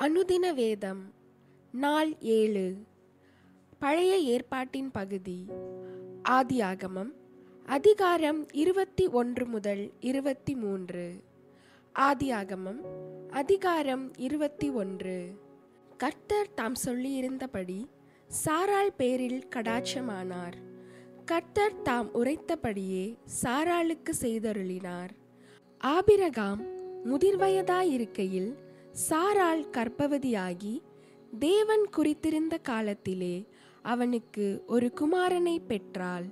அனுதின வேதம் நாள் ஏழு. பழைய ஏற்பாட்டின் பகுதி ஆதியாகமம் அதிகாரம் இருபத்தி ஒன்று முதல் இருபத்தி மூன்று. ஆதியாகமம் அதிகாரம் இருபத்தி ஒன்று. கர்த்தர் தாம் சொல்லியிருந்தபடி சாராள் பேரில் கடாட்சமானார். கர்த்தர் தாம் உரைத்தபடியே சாராளுக்கு செய்தருளினார். ஆபிரகாம் முதிர்வயதாயிருக்கையில் சாராள் கற்பவதியாகி தேவன் குறித்திருந்த காலத்திலே அவனுக்கு ஒரு குமாரனை பெற்றாள்.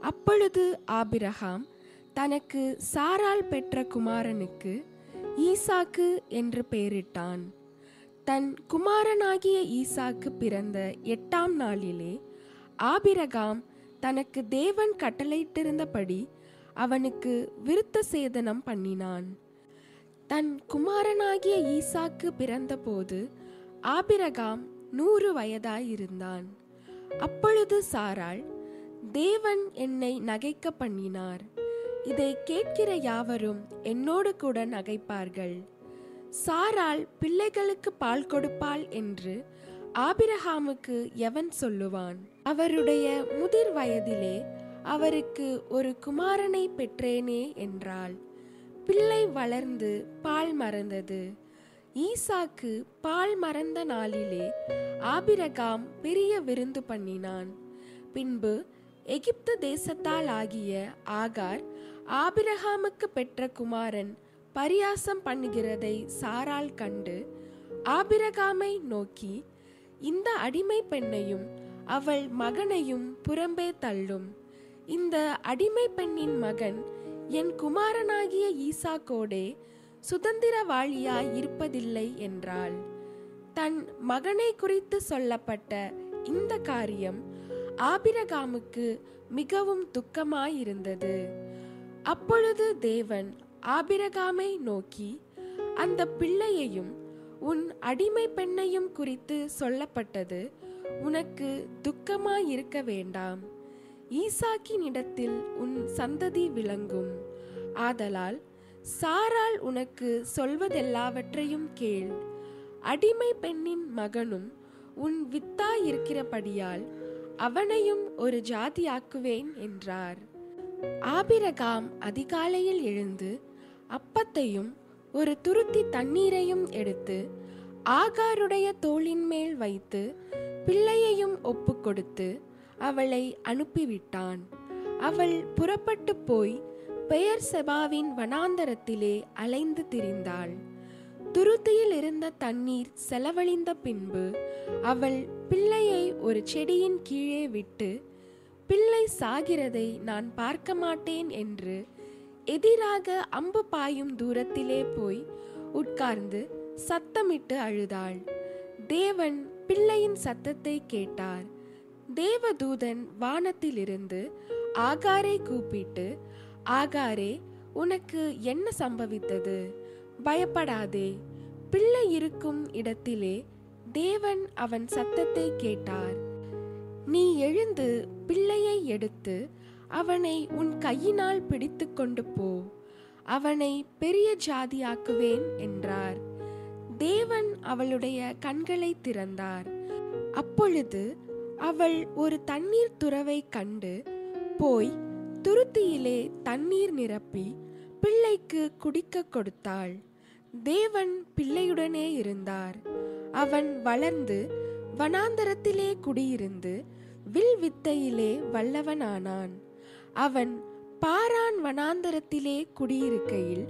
அப்பொழுது ஆபிரகாம் தனக்கு சாராள் பெற்ற குமாரனுக்கு ஈசாக்கு என்று பெயரிட்டான். தன் குமாரனாகிய ஈசாக்கு பிறந்த எட்டாம் நாளிலே ஆபிரகாம் தனக்கு தேவன் கட்டளையிட்டிருந்தபடி அவனுக்கு விருத்த சேதனம் பண்ணினான். தன் குமாரனாகிய ஈசாக்கு பிறந்தபோது ஆபிரகாம் நூறு வயதாயிருந்தான். அப்பொழுது சாராள் தேவன் என்னை நகைக்க பண்ணினார். இதை கேட்கிற யாவரும் என்னோடு கூட நகைப்பார்கள். சாராள் பிள்ளைகளுக்கு பால் கொடுப்பாள் என்று ஆபிரகாமுக்கு எவன் சொல்லுவான்? அவருடைய முதிர் வயதிலே அவருக்கு ஒரு குமாரனை பெற்றேனே என்றாள். பிள்ளை வளர்ந்து பால் மறந்தது. ஈசாக்கு பால் மறந்த நாளிலே ஆபிரகாம் பெரிய விருந்து பண்ணினான். பின்பு எகிப்து தேசத்தால் ஆகிய ஆகார் ஆபிரகாமுக்கு பெற்ற குமாரன் பரியாசம் பண்ணுகிறதை சாரால் கண்டு ஆபிரகாமை நோக்கி இந்த அடிமை பெண்ணையும் அவள் மகனையும் புறம்பே தள்ளும். இந்த அடிமை பெண்ணின் மகன் என் குமாரனாகிய ஈசாக்கோடே சுதந்திரவாளியாய் இருப்பதில்லை என்றாள். தன் மகனை குறித்து சொல்லப்பட்ட இந்த காரியம் ஆபிரகாமுக்கு மிகவும் துக்கமாயிருந்தது. அப்பொழுது தேவன் ஆபிரகாமை நோக்கி அந்த பிள்ளையையும் உன் அடிமை பெண்ணையும் குறித்து சொல்லப்பட்டது உனக்கு துக்கமாயிருக்க வேண்டாம். ஈசாக்கினிடத்தில் உன் சந்ததி விளங்கும். ஆதலால் சாரால் உனக்கு சொல்வதெல்லாவற்றையும் கேள். அடிமை பெண்ணின் மகனும் உன் வித்தாயிருக்கிறபடியால் அவனையும் ஒரு ஜாதியாக்குவேன் என்றார். ஆபிரகாம் அதிகாலையில் எழுந்து அப்பத்தையும் ஒரு துருத்தி தண்ணீரையும் எடுத்து ஆகாருடைய தோளின் மேல் வைத்து பிள்ளையையும் ஒப்பு கொடுத்து அவளை அனுப்பிவிட்டான். அவள் புறப்பட்டு போய் பெயர் செபாவின் வனாந்தரத்திலே அலைந்து திரிந்தாள். துருத்தியில் இருந்த தண்ணீர் செலவழிந்த பின்பு அவள் பிள்ளையை ஒரு செடியின் கீழே விட்டு பிள்ளை சாகிறதை நான் பார்க்க மாட்டேன் என்று எதிராக அம்பு பாயும் தூரத்திலே போய் உட்கார்ந்து சத்தமிட்டு அழுதாள். தேவன் பிள்ளையின் சத்தத்தை கேட்டார். தேவதூதன் வானத்திலிருந்து ஆகாரை கூப்பிட்டு ஆகாரே உனக்கு என்ன சம்பவித்தது? பயப்படாதே. பிள்ளை இருக்கும் இடத்திலே தேவன் அவன் சத்தத்தை கேட்டார். நீ எழுந்து பிள்ளையை எடுத்து அவனை உன் கையினால் பிடித்து கொண்டு போ. அவனை பெரிய ஜாதியாக்குவேன் என்றார். தேவன் அவளுடைய கண்களை திறந்தார். அப்பொழுது அவள் ஒரு தண்ணீர் துறவை கண்டு போய் துருத்தியிலே தண்ணீர் நிரப்பி பிள்ளைக்கு குடிக்க கொடுத்தாள். தேவன் பிள்ளையுடனே இருந்தார். அவன் வளர்ந்து வனாந்தரத்திலே குடியிருந்து வில் வித்தையிலே வல்லவனானான். அவன் பாரான் வனாந்தரத்திலே குடியிருக்கையில்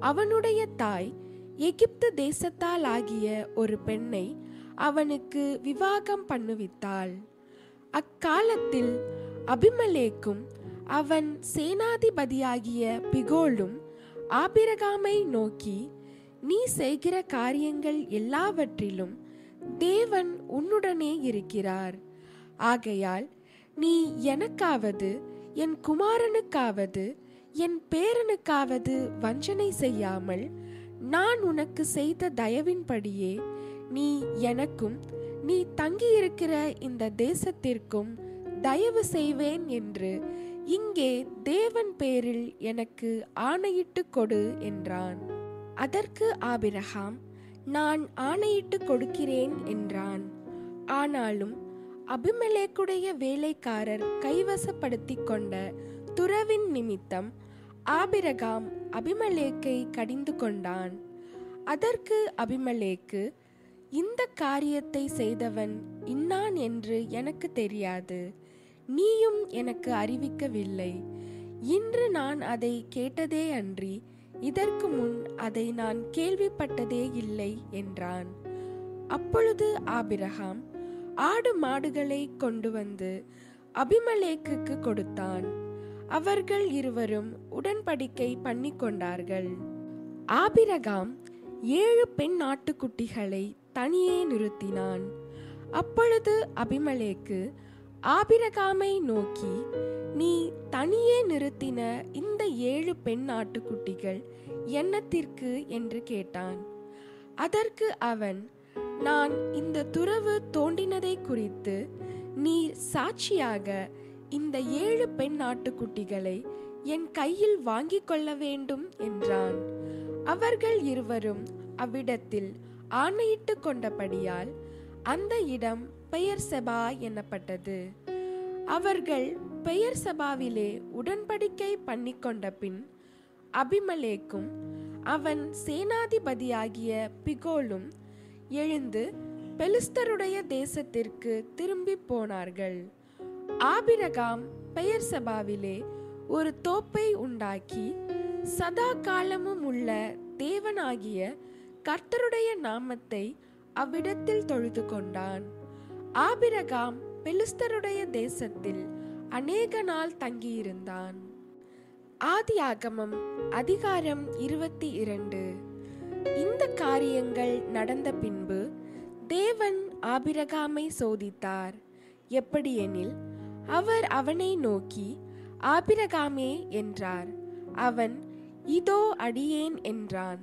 அவனுடைய தாய் எகிப்து தேசத்தால் ஆகிய ஒரு பெண்ணை அவனுக்கு விவாகம் பண்ணுவித்தாள். அக்காலத்தில் அபிமலேக்கும் அவன் சேனாதிபதியாகிய பிகோலும் ஆபிரகாமை நோக்கி நீ செய்கிற காரியங்கள் எல்லாவற்றிலும் தேவன் உன்னுடனே இருக்கிறார். ஆகையால் நீ எனக்காவது என் குமாரனுக்காவது என் பேரனுக்காவது வஞ்சனை செய்யாமல் நான் உனக்கு செய்த தயவின்படியே நீ எனக்கும் நீ தங்கியிருக்கிற இந்த தேசத்திற்கும் தயவு செய்வேன் என்று இங்கே தேவன் பேரில் எனக்கு ஆணையிட்டு கொடு என்றான். அதற்கு ஆபிரகாம் நான் ஆணையிட்டு கொடுக்கிறேன் என்றான். ஆனாலும் அபிமலேக்குடைய வேலைக்காரர் கைவசப்படுத்தி கொண்ட துறவின் நிமித்தம் ஆபிரகாம் அபிமலேக்கை கடிந்து கொண்டான். அதற்கு அபிமலேக்கு இந்த காரியத்தை செய்தவன் இன்னான் என்று எனக்கு தெரியாது. நீயும் எனக்கு அறிவிக்கவில்லை. இன்று நான் அதை கேட்டதே அன்றி இதற்கு முன் அதை நான் கேள்விப்பட்டதே இல்லை என்றான். அப்பொழுது ஆபிரகாம் ஆடு மாடுகளை கொண்டு வந்து அபிமலேக்குக்கு கொடுத்தான். அவர்கள் இருவரும் உடன்படிக்கை பண்ணி கொண்டார்கள் ஆபிரகாம் ஏழு பெண் ஆட்டுக்குட்டிகளை தனியே நிறுத்தினான். அப்பொழுது அபிமலேக்கு ஆபிரகாமை நோக்கி நீ தனியே நிறுத்தின இந்த ஏழு பெண் ஆட்டுக்குட்டிகள் என்னத்திற்கு? என்று கேட்டான். அதற்கு அவன் நான் இந்த துறவு தோண்டினதை குறித்து நீர் சாட்சியாக இந்த ஏழு பெண் ஆட்டுக்குட்டிகளை என் கையில் வாங்கிக் கொள்ள வேண்டும் என்றான். அவர்கள் இருவரும் அவ்விடத்தில் ஆணையிட்டு கொண்டபடியால் அந்த இடம் பெயர் செபா எனப்பட்டது அவர்கள் பெயர் சபாவிலே உடன்படிக்கை பண்ணிக்கொண்ட பின் அபிமலேக்கும் அவன் சேனாதிபதியாகிய பிகோலும் எழுந்து பெலிஸ்தருடைய தேசத்திற்கு திரும்பி போனார்கள். ஆபிரகாம் பெயர் சபாவிலே ஒரு தோப்பை உண்டாக்கி சதா காலமும் உள்ள தேவனாகிய கர்த்தருடைய நாமத்தை அவ்விடத்தில் தொழுது கொண்டான் ஆபிரகாம் பெலிஸ்தருடைய தேசத்தில் அநேக நாள் தங்கியிருந்தான். ஆதியாகமம் அதிகாரம் இருபத்தி இரண்டு. இந்த காரியங்கள் நடந்த பின்பு தேவன் ஆபிரகாமை சோதித்தார். எப்படியெனில் அவர் அவனை நோக்கி ஆபிரகாமே என்றார். அவன் இதோ அடியேன் என்றான்.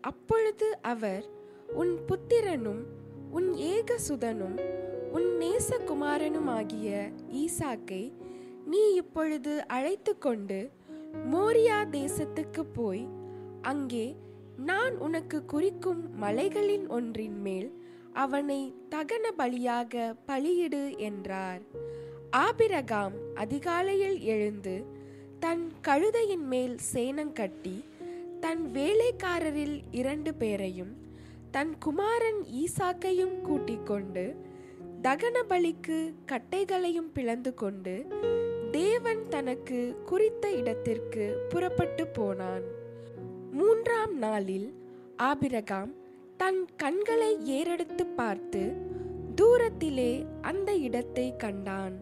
அப்பொழுது அவர் உன் புத்திரனும் உன் ஏகசுதனும் உன் நேசகுமாரனுமாகிய ஈசாக்கை நீ இப்பொழுது அழைத்து கொண்டு மோரியா தேசத்துக்கு போய் அங்கே நான் உனக்கு குறிக்கும் மலைகளின் ஒன்றின் மேல் அவனை தகன பலியாக பலியிடு என்றார். ஆபிரகாம் அதிகாலையில் எழுந்து தன் கழுதையின் மேல் சேனங்கட்டி தன் வேலைக்காரரில் இரண்டு பேரையும் தன் குமாரன் ஈசாக்கையும் கூட்டிக் கொண்டு தகன பலிக்கு கட்டைகளையும் பிளந்து கொண்டு தேவன் தனக்கு குறித்த இடத்திற்கு புறப்பட்டு போனான். மூன்றாம் நாளில் ஆபிரகாம் தன் கண்களை ஏறெடுத்து பார்த்து தூரத்திலே அந்த இடத்தை கண்டான்.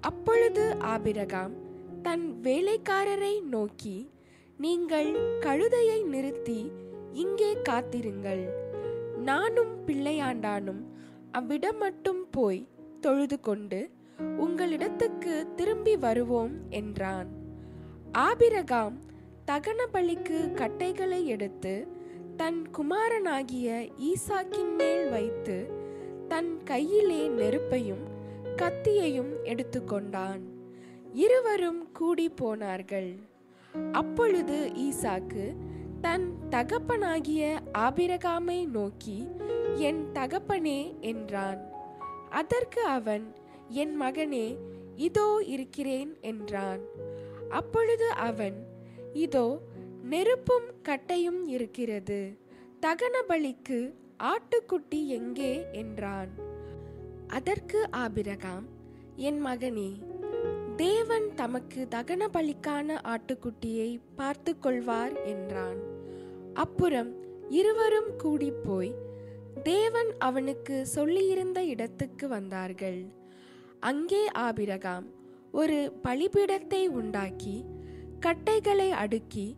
அப்பொழுது ஆபிரகாம் தன் வேலைக்காரரை நோக்கி நீங்கள் கழுதையை நிறுத்தி இங்கே காத்திருங்கள். நானும் பிள்ளையாண்டானும். அவ்விடம் மட்டும் போய் தொழுது கொண்டு உங்களிடத்துக்கு திரும்பி வருவோம் என்றான். ஆபிரகாம் தகன பலிக்கு கட்டைகளை எடுத்து தன் குமாரனாகிய ஈசாக்கின் மேல் வைத்து தன் கையிலே நெருப்பையும் கத்தியையும் எடுத்துக்கொண்டான். இருவரும் கூடி போனார்கள். அப்பொழுது ஈசாக்கு தன் தகப்பனாகிய ஆபிரகாமை நோக்கி என் தகப்பனே என்றான். அதற்கு அவன் என் மகனே இதோ இருக்கிறேன் என்றான். அப்பொழுது அவன் இதோ நெருப்பும் கட்டையும் இருக்கிறது. தகன பலிக்கு ஆட்டுக்குட்டி எங்கே? என்றான். அதற்கு ஆபிரகாம் என் மகனே தேவன் தமக்கு தகன பலிக்கான ஆட்டுக்குட்டியை பார்த்து கொள்வார் என்றான். அப்புறம் இருவரும் கூடி போய் தேவன் அவனுக்கு சொல்லியிருந்த இடத்துக்கு வந்தார்கள். அங்கே ஆபிரகாம் ஒரு பலிபீடத்தை உண்டாக்கி கட்டைகளை அடுக்கி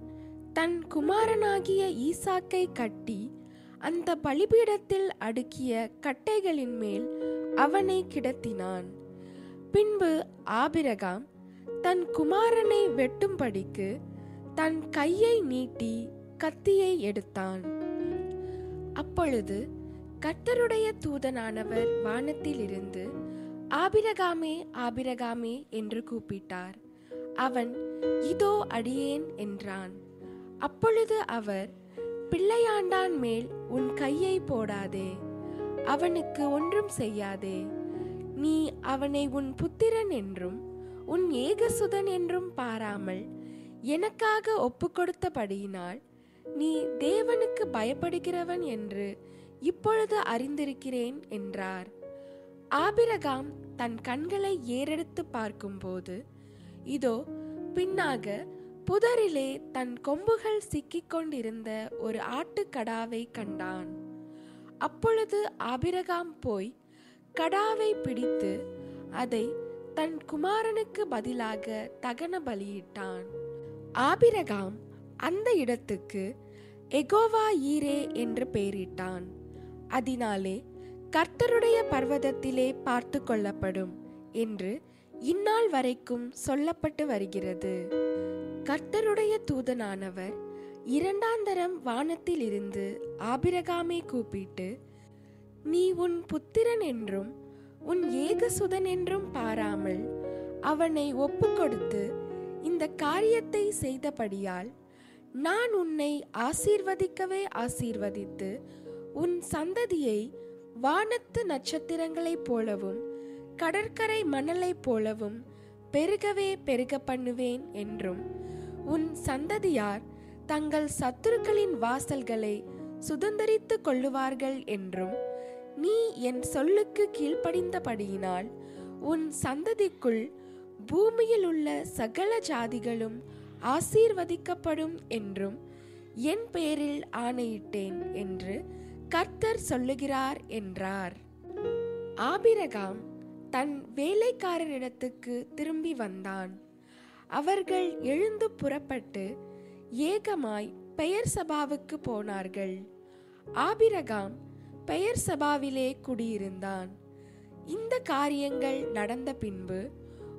தன் குமாரனாகிய ஈசாக்கை கட்டி அந்த பலிபீடத்தில் அடுக்கிய கட்டைகளின் மேல் அவனை கிடத்தினான். பின்பு ஆபிரகாம் தன் குமாரனை வெட்டும்படிக்கு தன் கையை நீட்டி கத்தியை எடுத்தான். அப்பொழுது கர்த்தருடைய தூதனானவர் வானத்திலிருந்து ஆபிரகாமே ஆபிரகாமே என்று கூப்பிட்டார். அவன் இதோ அடியேன் என்றான். அப்பொழுது அவர் பிள்ளையாண்டான் மேல் உன் கையை போடாதே அவனுக்கு ஒன்றும் செய்யாதே. நீ அவனை உன் புத்திரன் என்றும் உன் ஏகசுதன் என்றும் பாராமல் எனக்காக ஒப்பு கொடுத்தபடியினால் நீ தேவனுக்கு பயப்படுகிறவன் என்று இப்பொழுது அறிந்திருக்கிறேன் என்றார். ஆபிரகாம் தன் கண்களை ஏறெடுத்து பார்க்கும்போது இதோ பின்னாக புதரிலே தன் கொம்புகள் சிக்கிக் கொண்டிருந்த ஒரு ஆட்டுக்கடாவை கண்டான். அப்பொழுது ஆபிரகாம் போய் கடாவை பிடித்து அதை தன் குமாரனுக்கு பதிலாக தகன பலியிட்டான். ஆபிரகாம் அந்த இடத்துக்கு எகோவா ஈரே என்று பெயரிட்டான். அதனாலே கர்த்தருடைய பர்வதத்திலே பார்த்து கொள்ளப்படும் என்று இந்நாள் வரைக்கும் சொல்லப்பட்டு வருகிறது. கர்த்தருடைய தூதனானவர் இரண்டாந்தரம் வானத்தில் இருந்து ஆபிரகாமை கூப்பிட்டு நீ உன் புத்திரன் என்றும் உன் ஏகசுதன் என்றும் பாராமல் அவனை ஒப்புக்கொடுத்து இந்த காரியத்தை செய்தபடியால் நான் உன்னை ஆசீர்வதிக்கவே ஆசீர்வதித்து உன் சந்ததியை வானத்து நட்சத்திரங்களைப் போலவும் கடற்கரை மணலைப் போலவும் பெருகவே பெருக பண்ணுவேன் என்றும் உன் சந்ததியார் தங்கள் சத்துருக்களின் வாசல்களை சுதந்தரித்துக் கொள்ளுவார்கள் என்றும் நீ என் சொல்லுக்கு கீழ்ப்படிந்தபடியினால் உன் சந்ததிக்குள் பூமியில் உள்ள சகல ஜாதிகளும் ஆசீர்வதிக்கப்படும் என்றும் என் பெயரில் ஆணையிட்டேன் என்று கர்த்தர் சொல்லுகிறார் என்றார். ஆபிரகாம் தன் வேலைக்காரரிடத்துக்கு திரும்பி வந்தான். அவர்கள் எழுந்து புறப்பட்டு ஏகமாய் பெயர் சபாவுக்கு போனார்கள். ஆபிரகாம் பெயர் சபாவிலே குடியிருந்தான். இந்த காரியங்கள் நடந்த பின்பு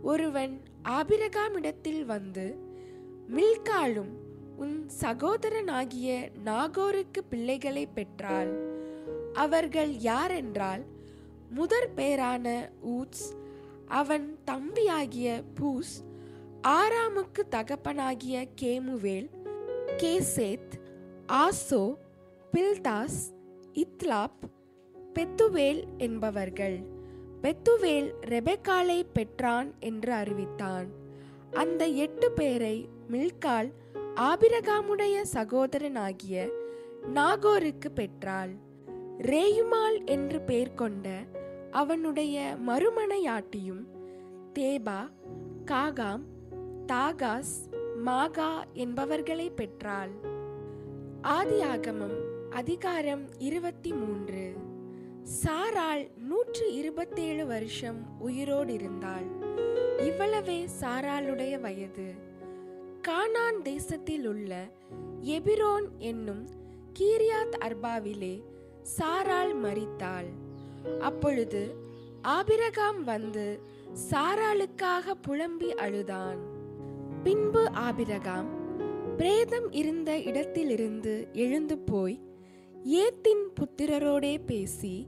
ஒருவன் ஆபிரகாமிடத்தில் வந்து மில்காலும் உன் சகோதரனாகிய நாகோருக்கு பிள்ளைகளை பெற்றாள். அவர்கள் யாரென்றால் முதற் பெயரான ஊத்ஸ் அவன் தம்பியாகிய பூஸ் ஆராமுக்கு தகப்பனாகிய கேமுவேல் கேசேத் ஆசோ பில்தாஸ் இத்லாப் பெத்துவேல் என்பவர்கள். பெத்துவேல் ரெபெக்காலை பெற்றான் என்று அறிவித்தான். அந்த எட்டு பேரை மில்கால் ஆபிரகாமுடைய சகோதரனாகிய நாகோருக்கு பெற்றாள். ரேயுமால் என்று பெயர் கொண்ட அவனுடைய மறுமனையாட்டியும் தேபா காகாம் தாகாஸ் மாகா என்பவர்களை பெற்றாள். ஆதியாகமம் அதிகாரம் இருபத்தி மூன்று. சாராள் நூற்று இருபத்தேழு வருஷம் உயிரோடு இருந்தாள் இவ்வளவே சாராளுடைய வயது. கானான் தேசத்தில் உள்ள எபிரோன் என்னும் கீரியாத் அர்பாவிலே சாராள் மறித்தாள் அப்பொழுது ஆபிரகாம் வந்து சாராளுக்காக புலம்பி அழுதான். பின்பு ஆபிரகாம் பிரேதம் இருந்த இடத்திலிருந்து எழுந்து போய் ஏத்தின் புத்திரரோடே பேசி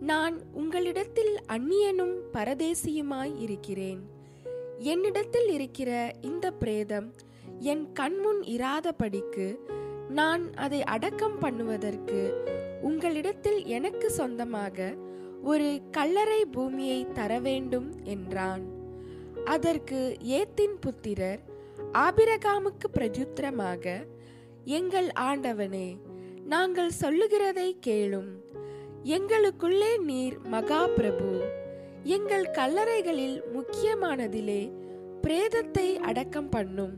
நான் உங்களிடத்தில் அந்நியனும் பரதேசியுமாய் இருக்கிறேன். என்னிடத்தில் இருக்கிற இந்த பிரேதம் என் கண்முன் இராதபடிக்கு நான் அதை அடக்கம் பண்ணுவதற்கு உங்களிடத்தில் எனக்கு சொந்தமாக ஒரு கல்லறை பூமியை தர வேண்டும் என்றான். அதற்கு ஏத்தின் புத்திரர் ஆபிரகாமுக்கு பிரஜுத்திரமாக எங்கள் ஆண்டவனே நாங்கள் சொல்லுகிறதை கேளும். எங்களுக்குள்ளே நீர் மகா பிரபு எங்கள் கல்லறைகளில் முக்கியமானதிலே பிரேதத்தை அடக்கம் பண்ணும்.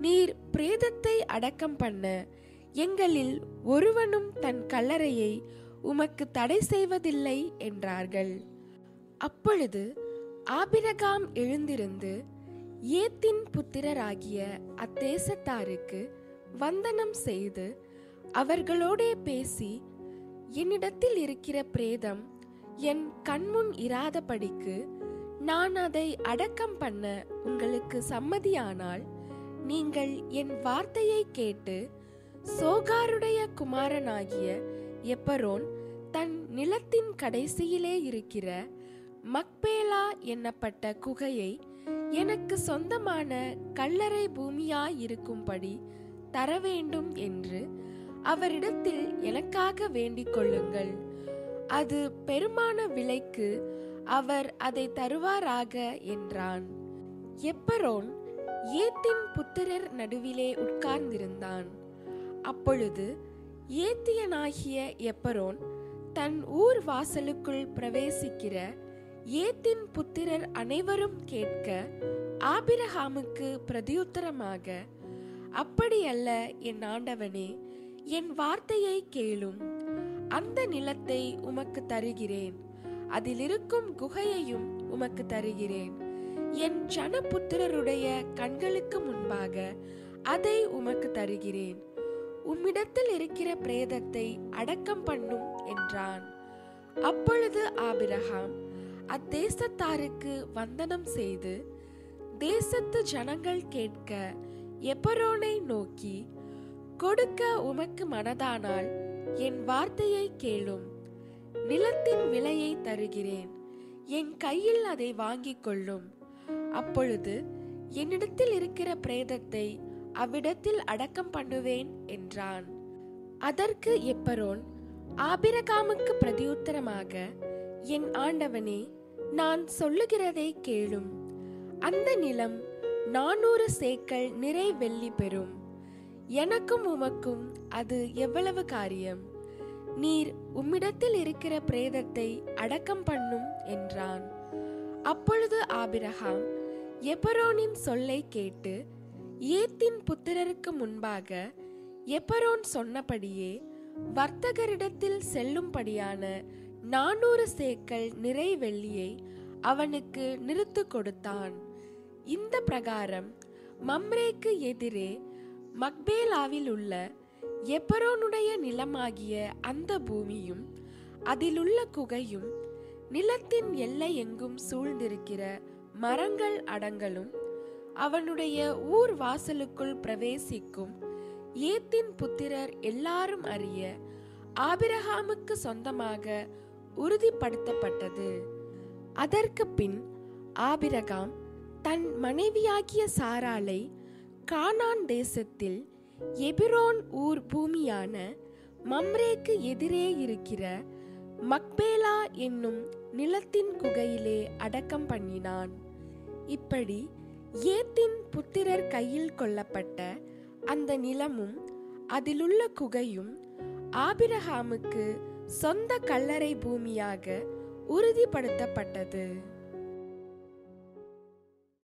நீர் பிரேதத்தை அடக்கம் பண்ண எங்களில் ஒருவனும் தன் கல்லறையை உமக்கு தடை செய்வதில்லை என்றார்கள். அப்பொழுது ஆபிரகாம் எழுந்திருந்து ஏத்தின் புத்திரராகிய அத்தேசத்தாருக்கு வந்தனம் செய்து அவர்களோடே பேசி என்னிடத்தில் இருக்கிற பிரேதம் என் கண்முன் இராதபடிக்கு நான் அதை அடக்கம் பண்ண உங்களுக்கு சம்மதியானால் நீங்கள் என் வார்த்தையை கேட்டு சோகாருடைய குமாரனாகிய எப்பரோன் தன் நிலத்தின் கடைசியிலே இருக்கிற மக்பேலா என்னப்பட்ட குகையை எனக்கு சொந்தமான கல்லறை பூமியாயிருக்கும்படி தர வேண்டும் என்று அவரிடத்தில் எனக்காக வேண்டிக் கொள்ளுங்கள். அது பெருமான விலைக்கு அவர் அதை தருவாராக என்றான். எப்பரோன் ஏத்தின் புத்திரர் நடுவிலே உட்கார்ந்திருந்தான். அப்பொழுது ஏத்தியனாகிய எப்பரோன் தன் ஊர் வாசலுக்குள் பிரவேசிக்கிற ஏத்தின் புத்திரர் அனைவரும் கேட்க ஆபிரஹாமுக்கு பிரதியுத்தரமாக அப்படியல்ல என் ஆண்டவனே என் வார்த்தையை கேளும். அந்த நிலத்தை உமக்கு தருகிறேன். அதில் இருக்கும் குகையையும் உமக்கு தருகிறேன். என் ஜனபுத்திரருடைய கண்களுக்கு முன்பாக அதை உமக்கு தருகிறேன். உம்மிடத்தில் இருக்கிற பிரேதத்தை அடக்கம் பண்ணும் என்றான். அப்பொழுது ஆபிரகாம் அத்தேசத்தாருக்கு வந்தனம் செய்து தேசத்து ஜனங்கள் கேட்க எப்பரோனை நோக்கி கொடுக்க உமக்கு மனதானால் என் வார்த்தையை கேளும். நிலத்தின் விலையை தருகிறேன். என் கையில் அதை வாங்கிக் கொள்ளும். அப்பொழுது என்னிடத்தில் இருக்கிற பிரேதத்தை அவ்விடத்தில் அடக்கம் பண்ணுவேன் என்றான். அதற்கு எப்பரோன் ஆபிரகாமுக்கு பிரதியுத்தரமாக என் ஆண்டவனே நான் சொல்லுகிறதை கேளும். அந்த நிலம் நானூறு சேக்கல் நிறை வெள்ளி பெறும். எனக்கும் உமக்கும் அது எவ்வளவு காரியம்? நீர் உம்மிடத்தில் இருக்கிற பிரேதத்தை அடக்கம் பண்ணும் என்றான். அப்பொழுது ஆபிரகாம் எபரோனின் சொல்லை கேட்டு ஏத்தின் புத்திரருக்கு முன்பாக எபரோன் சொன்னபடியே வர்த்தகரிடத்தில் செல்லும்படியான நானூறு சேக்கல் நிறை வெள்ளியை அவனுக்கு நிறுத்து கொடுத்தான். இந்த பிரகாரம் மம்ரேக்கு எதிரே மக்பேலாவில் உள்ள எப்பரோனுடைய நிலமாகிய அந்த பூமியும் அதிலுள்ள குகையும் நிலத்தின் எல்லை எங்கும் சூழ்ந்திருக்கிற மரங்கள் அடங்கலும் அவனுடைய ஊர் வாசலுக்குள் பிரவேசிக்கும் ஏத்தின் புத்திரர் எல்லாரும் அறிய ஆபிரகாமுக்கு சொந்தமாக உறுதிப்படுத்தப்பட்டது. அதற்கு பின் ஆபிரகாம் தன் மனைவியாகிய சாராலை கானான் தேசத்தில் எபிரோன் ஊர் பூமியான மம்ரேக்கு எதிரே இருக்கிற மக்பேலா என்னும் நிலத்தின் குகையிலே அடக்கம் பண்ணினான். இப்படி ஏத்தின் புத்திரர் கையில் கொள்ளப்பட்ட அந்த நிலமும் அதிலுள்ள குகையும் ஆபிரஹாமுக்கு சொந்த கல்லறை பூமியாக உறுதிப்படுத்தப்பட்டது.